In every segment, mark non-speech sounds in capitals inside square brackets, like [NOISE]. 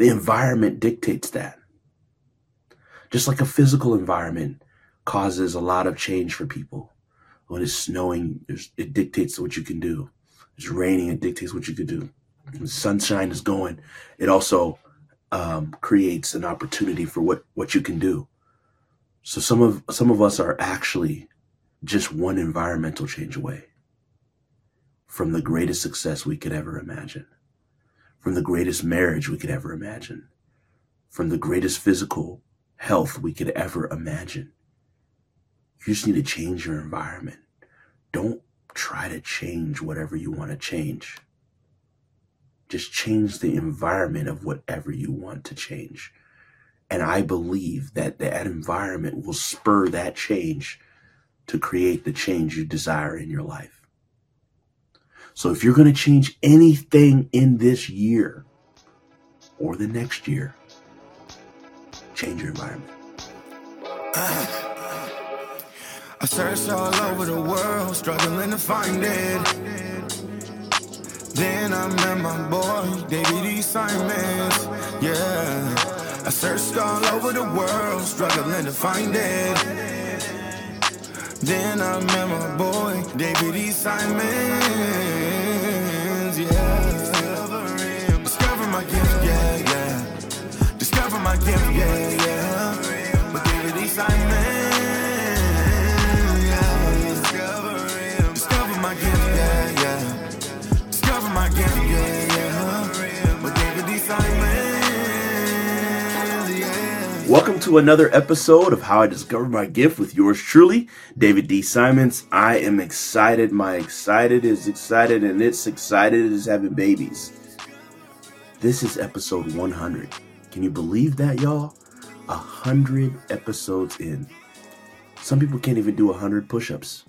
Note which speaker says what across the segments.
Speaker 1: The environment dictates that. Just like a physical environment causes a lot of change for people. When it's snowing, it dictates what you can do. It's raining, it dictates what you can do. When sunshine is going, it also um, creates an opportunity for what, what you can do. So some of some of us are actually just one environmental change away from the greatest success we could ever imagine, from the greatest marriage we could ever imagine, from the greatest physical health we could ever imagine. You just need to change your environment. Don't try to change whatever you want to change. Just change the environment of whatever you want to change. And I believe that that environment will spur that change to create the change you desire in your life. So if you're going to change anything in this year or the next year, change your environment. I searched all over the world, struggling to find it. Then I met my boy, David. Simons. Yeah. I searched all over the world, struggling to find it. Then I met my boy, David E. Simons, yeah. Discover my gift, yeah, yeah. Discover my gift, yeah, yeah. Welcome to another episode of How I Discovered My Gift with yours truly, David D. Simons. I am excited. My excited is excited, and it's excited as having babies. This is episode 100. Can you believe that, y'all? A hundred episodes in. Some people can't even do a hundred push-ups.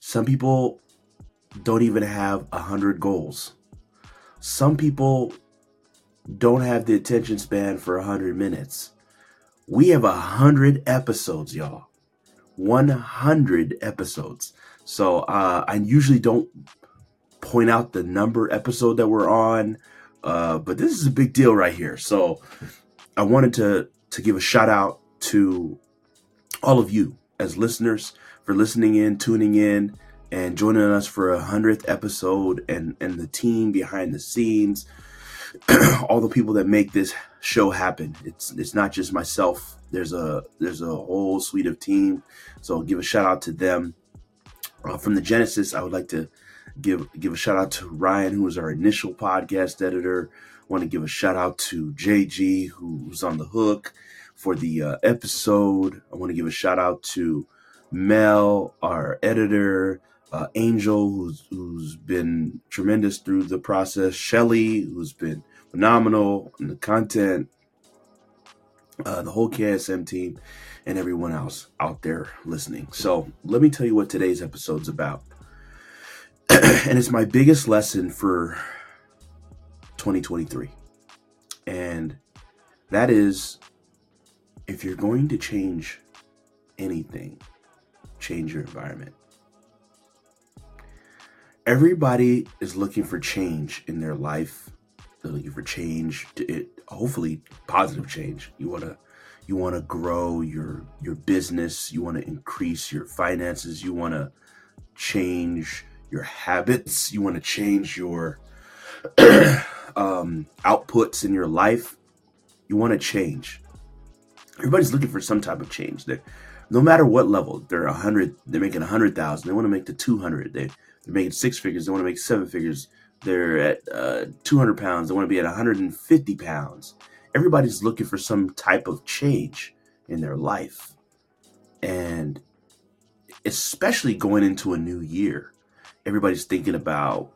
Speaker 1: Some people don't even have a hundred goals. Some people don't have the attention span for 100 minutes. We have a 100 episodes, y'all. 100 episodes. So uh, I usually don't point out the number episode that we're on, uh, but this is a big deal right here. So I wanted to to give a shout out to all of you as listeners for listening in, tuning in, and joining us for a hundredth episode, and and the team behind the scenes [CLEARS THROAT] all the people that make this show happen. It's it's not just myself. There's a there's a whole suite of team. So I'll give a shout out to them. Uh, from the Genesis, I would like to give give a shout out to Ryan, who was our initial podcast editor. I want to give a shout out to JG, who's on the hook for the uh, episode. I want to give a shout out to Mel, our editor uh, Angel, who's who's been tremendous through the process, Shelly, who's been phenomenal in the content, uh, the whole KSM team, and everyone else out there listening. So let me tell you what today's episode's about, [CLEARS THROAT] and it's my biggest lesson for 2023, and that is if you're going to change anything, change your environment everybody is looking for change in their life. They're looking for change it, hopefully positive change. You want to you want to grow your your business, you want to increase your finances, you want to change your habits, you want to change your [CLEARS THROAT] um, outputs in your life. You want to change. Everybody's looking for some type of change. That no matter what level, they're a hundred, they're making a hundred thousand. They want to make the two hundred. They they're making six figures. They want to make seven figures. They're at uh, 200 pounds. They want to be at 150 pounds. Everybody's looking for some type of change in their life. And especially going into a new year, everybody's thinking about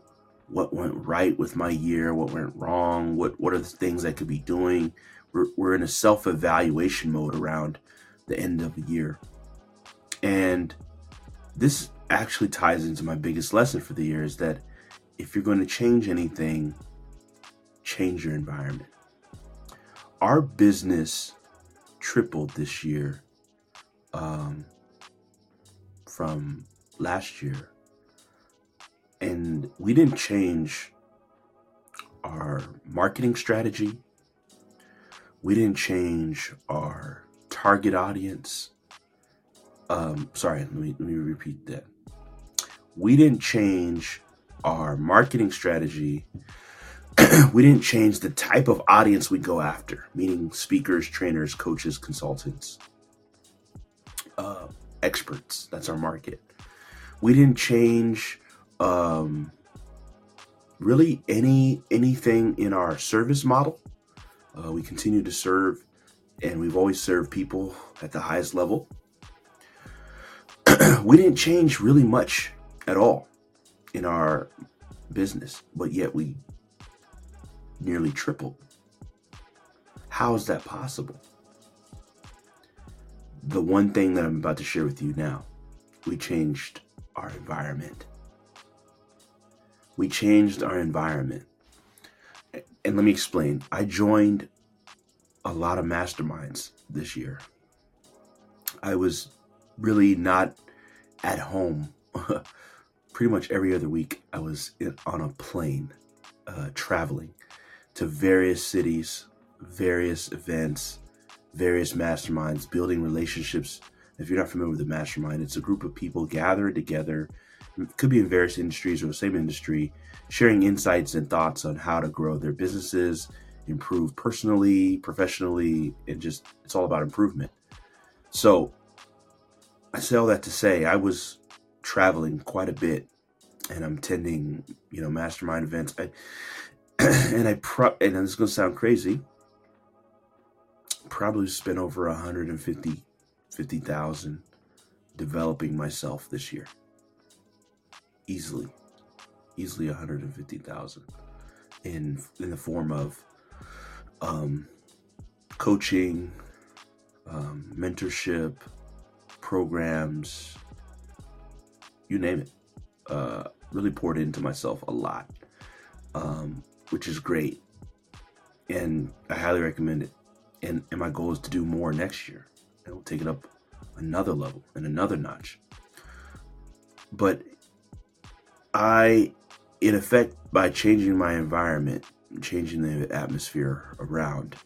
Speaker 1: what went right with my year, what went wrong, what, what are the things I could be doing. We're, we're in a self evaluation mode around the end of the year. And this actually ties into my biggest lesson for the year is that if you're going to change anything, change your environment. Our business tripled this year um, from last year. And we didn't change our marketing strategy. We didn't change our target audience. Um, sorry, let me, let me repeat that. We didn't change our marketing strategy. [CLEARS THROAT] we didn't change the type of audience we go after, meaning speakers, trainers, coaches, consultants, uh, experts. That's our market. We didn't change um, really any anything in our service model. Uh, we continue to serve, and we've always served people at the highest level. [CLEARS THROAT] we didn't change really much at all in our business, but yet we nearly tripled. How is that possible? The one thing that I'm about to share with you now, we changed our environment. We changed our environment. And let me explain. I joined a lot of masterminds this year. I was really not at home. [LAUGHS] Pretty much every other week, I was in, on a plane uh, traveling to various cities, various events, various masterminds, building relationships. If you're not familiar with a mastermind, it's a group of people gathered together, could be in various industries or the same industry, sharing insights and thoughts on how to grow their businesses, improve personally, professionally, and just it's all about improvement. So I say all that to say I was traveling quite a bit and I'm attending, you know, mastermind events. I, [CLEARS THROAT] and I pro and this is gonna sound crazy. Probably spent over 150 50,000 developing myself this year. Easily. Easily 150,000 in in the form of um, coaching, um, mentorship, programs, you name it. Uh, really poured into myself a lot. Um, which is great. And I highly recommend it. And, and my goal is to do more next year. And we'll take it up another level and another notch. But I, in effect, by changing my environment, changing the atmosphere around,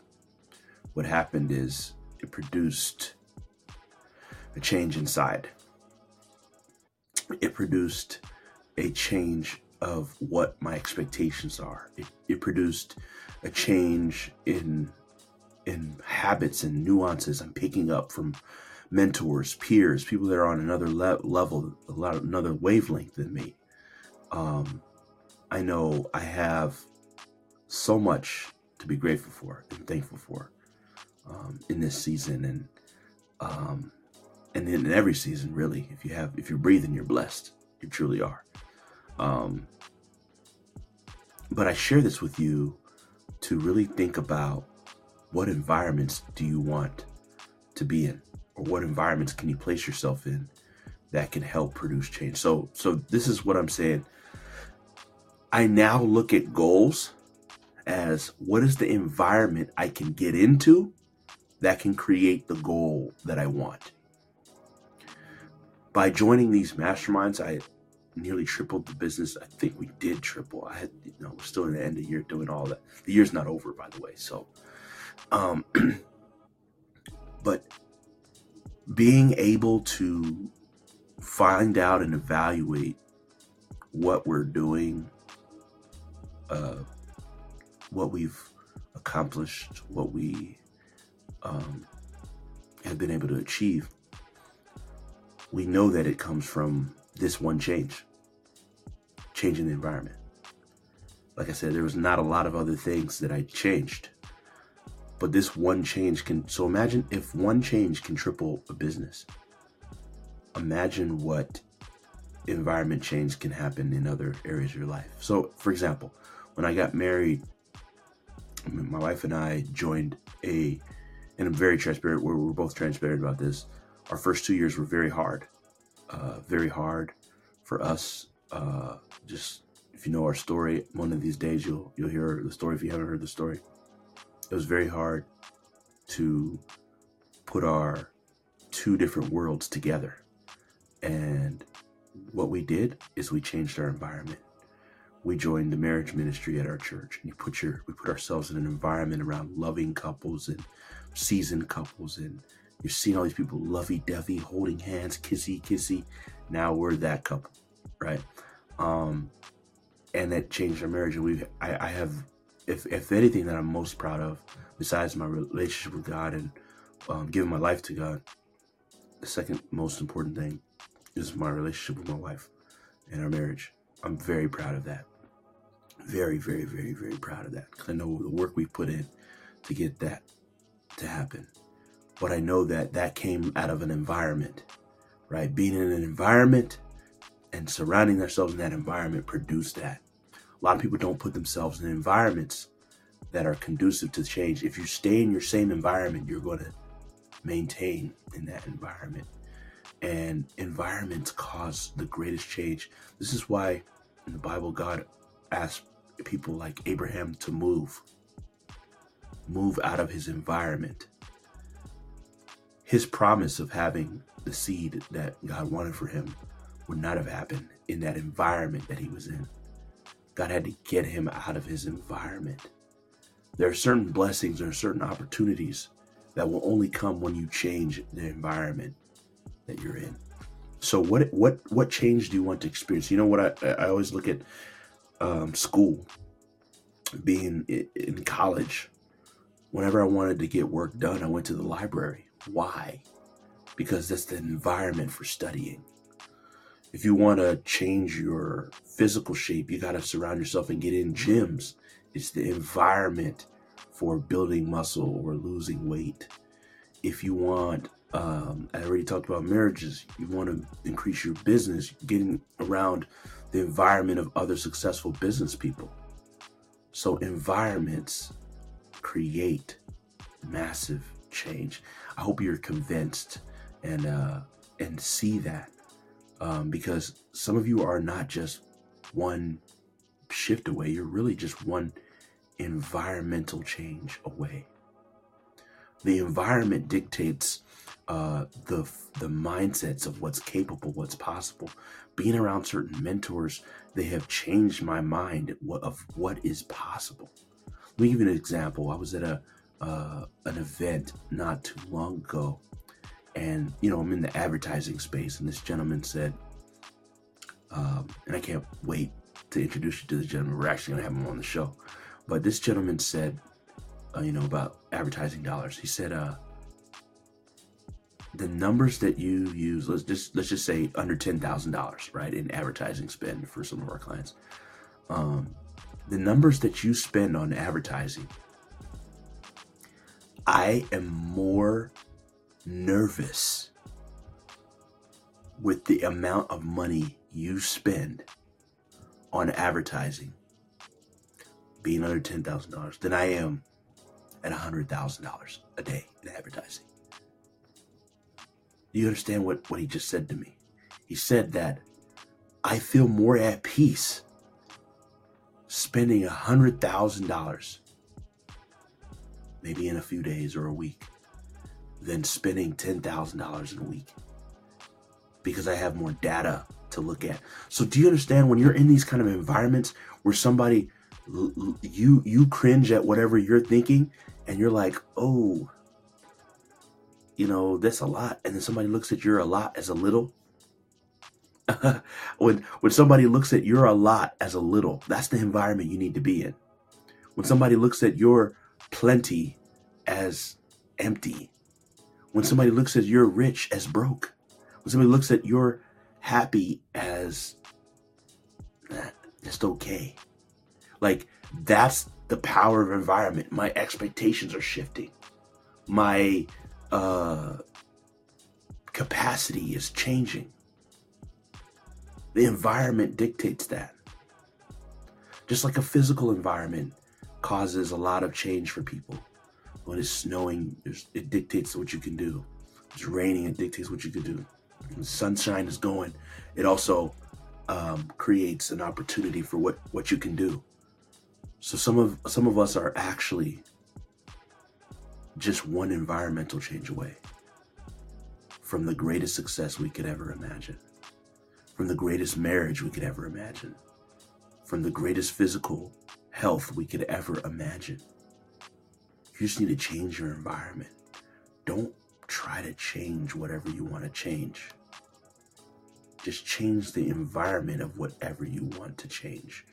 Speaker 1: what happened is it produced a change inside. It produced a change of what my expectations are. It, it produced a change in in habits and nuances I'm picking up from mentors, peers, people that are on another le- level, another wavelength than me. Um, I know I have so much to be grateful for and thankful for um, in this season, and um, and then in every season, really. If you have, if you're breathing, you're blessed. You truly are. Um, but I share this with you to really think about what environments do you want to be in, or what environments can you place yourself in that can help produce change. So, so this is what I'm saying. I now look at goals as what is the environment I can get into that can create the goal that I want. By joining these masterminds, I nearly tripled the business. I think we did triple. I had, you know, we're still in the end of the year doing all that. The year's not over, by the way. So, um, [CLEARS THROAT] but being able to find out and evaluate what we're doing, uh, what we've accomplished, what we um, have been able to achieve, we know that it comes from this one change, changing the environment. Like I said, there was not a lot of other things that I changed, but this one change can. So imagine if one change can triple a business. Imagine what environment change can happen in other areas of your life. So, for example, when I got married, my wife and I joined a, and I'm very transparent. We're, we're both transparent about this. Our first two years were very hard uh, very hard for us. Uh, just if you know our story, one of these days you'll you'll hear the story. If you haven't heard the story, it was very hard to put our two different worlds together. And what we did is we changed our environment. we joined the marriage ministry at our church. And you put your we put ourselves in an environment around loving couples and seasoned couples and you're seeing all these people lovey-dovey, holding hands, kissy, kissy. Now we're that couple, right? Um, and that changed our marriage. And we, I, I have, if if anything, that I'm most proud of, besides my relationship with God and um, giving my life to God, the second most important thing is my relationship with my wife and our marriage. I'm very proud of that. Very, very, very, very proud of that. Because I know the work we put in to get that to happen. But I know that that came out of an environment, right? Being in an environment and surrounding themselves in that environment produced that. A lot of people don't put themselves in environments that are conducive to change. If you stay in your same environment, you're going to maintain in that environment. And environments cause the greatest change. This is why in the Bible, God asked people like Abraham to move, move out of his environment. His promise of having the seed that God wanted for him would not have happened in that environment that he was in. God had to get him out of his environment. There are certain blessings, there are certain opportunities that will only come when you change the environment that you're in. So what what what change do you want to experience? You know what I I always look at um, school, being in college. Whenever I wanted to get work done, I went to the library. Why? Because that's the environment for studying. If you want to change your physical shape, you got to surround yourself and get in gyms. It's the environment for building muscle or losing weight. If you want, um, I already talked about marriages, you want to increase your business, getting around the environment of other successful business people. So, environments create massive change. I hope you're convinced and uh, and see that um, because some of you are not just one shift away; you're really just one environmental change away. The environment dictates uh, the the mindsets of what's capable, what's possible. Being around certain mentors, they have changed my mind of what is possible. Let me give you an example. I was at a uh, an event not too long ago, and you know I'm in the advertising space, and this gentleman said, um, and I can't wait to introduce you to the gentleman. We're actually gonna have him on the show. But this gentleman said, uh, you know, about advertising dollars. He said, uh, the numbers that you use, let's just let's just say under ten thousand dollars, right, in advertising spend for some of our clients. Um, the numbers that you spend on advertising, I am more nervous with the amount of money you spend on advertising being under $10,000 than I am at $100,000 a day in advertising. Do you understand what, what he just said to me? He said that I feel more at peace spending $100,000 maybe in a few days or a week than spending $10,000 in a week because I have more data to look at. So do you understand when you're in these kind of environments where somebody you you cringe at whatever you're thinking and you're like oh you know that's a lot and then somebody looks at your a lot as a little [LAUGHS] when when somebody looks at your a lot as a little that's the environment you need to be in when somebody looks at your plenty as empty when somebody looks at you're rich as broke when somebody looks at you're happy as eh, just okay like that's the power of environment. My expectations are shifting. My uh, capacity is changing. The environment dictates that. Just like a physical environment causes a lot of change for people. When it's snowing, it dictates what you can do. It's raining, it dictates what you can do. When sunshine is going, it also um, creates an opportunity for what, what you can do. So some of some of us are actually just one environmental change away from the greatest success we could ever imagine, from the greatest marriage we could ever imagine, from the greatest physical health we could ever imagine. You just need to change your environment. Don't try to change whatever you want to change. Just change the environment of whatever you want to change.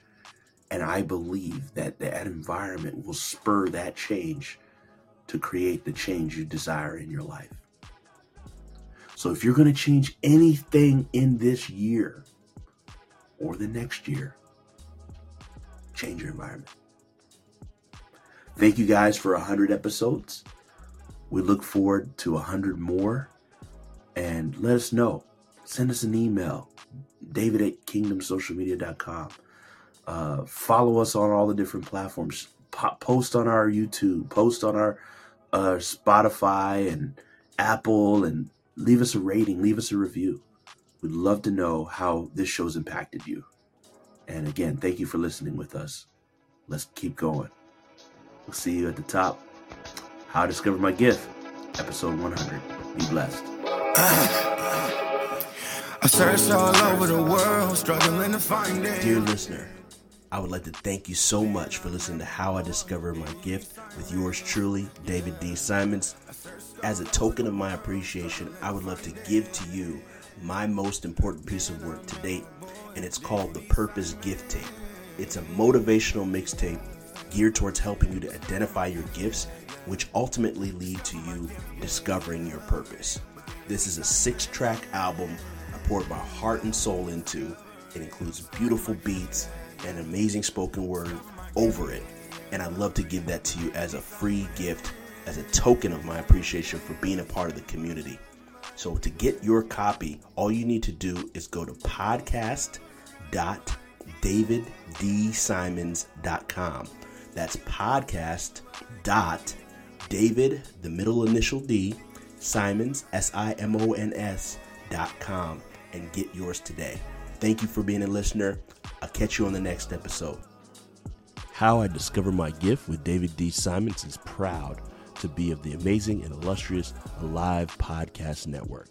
Speaker 1: And I believe that that environment will spur that change to create the change you desire in your life. So if you're going to change anything in this year or the next year, change your environment. Thank you guys for 100 episodes. We look forward to 100 more. And let us know. Send us an email, david at kingdomsocialmedia.com. Uh, follow us on all the different platforms. post on our YouTube, post on our uh, Spotify and Apple, and leave us a rating, leave us a review. We'd love to know how this show's impacted you. And again, thank you for listening with us. Let's keep going. We'll see you at the top. How I Discovered My Gift, episode 100. Be blessed. [SIGHS] I searched all over the world, struggling to find it. Dear listener, I would like to thank you so much for listening to How I Discovered My Gift with yours truly, David D. Simons. As a token of my appreciation, I would love to give to you my most important piece of work to date, and it's called the Purpose Gift Tape. It's a motivational mixtape geared towards helping you to identify your gifts, which ultimately lead to you discovering your purpose. This is a six track album I poured my heart and soul into. It includes beautiful beats and amazing spoken word over it. And I'd love to give that to you as a free gift, as a token of my appreciation for being a part of the community. So to get your copy, all you need to do is go to podcast.daviddsimons.com. That's podcast dot David, the middle initial D, Simons, S I M O N S dot com, and get yours today. Thank you for being a listener. I'll catch you on the next episode. How I Discovered My Gift with David D. Simons is proud to be of the amazing and illustrious Alive Podcast Network.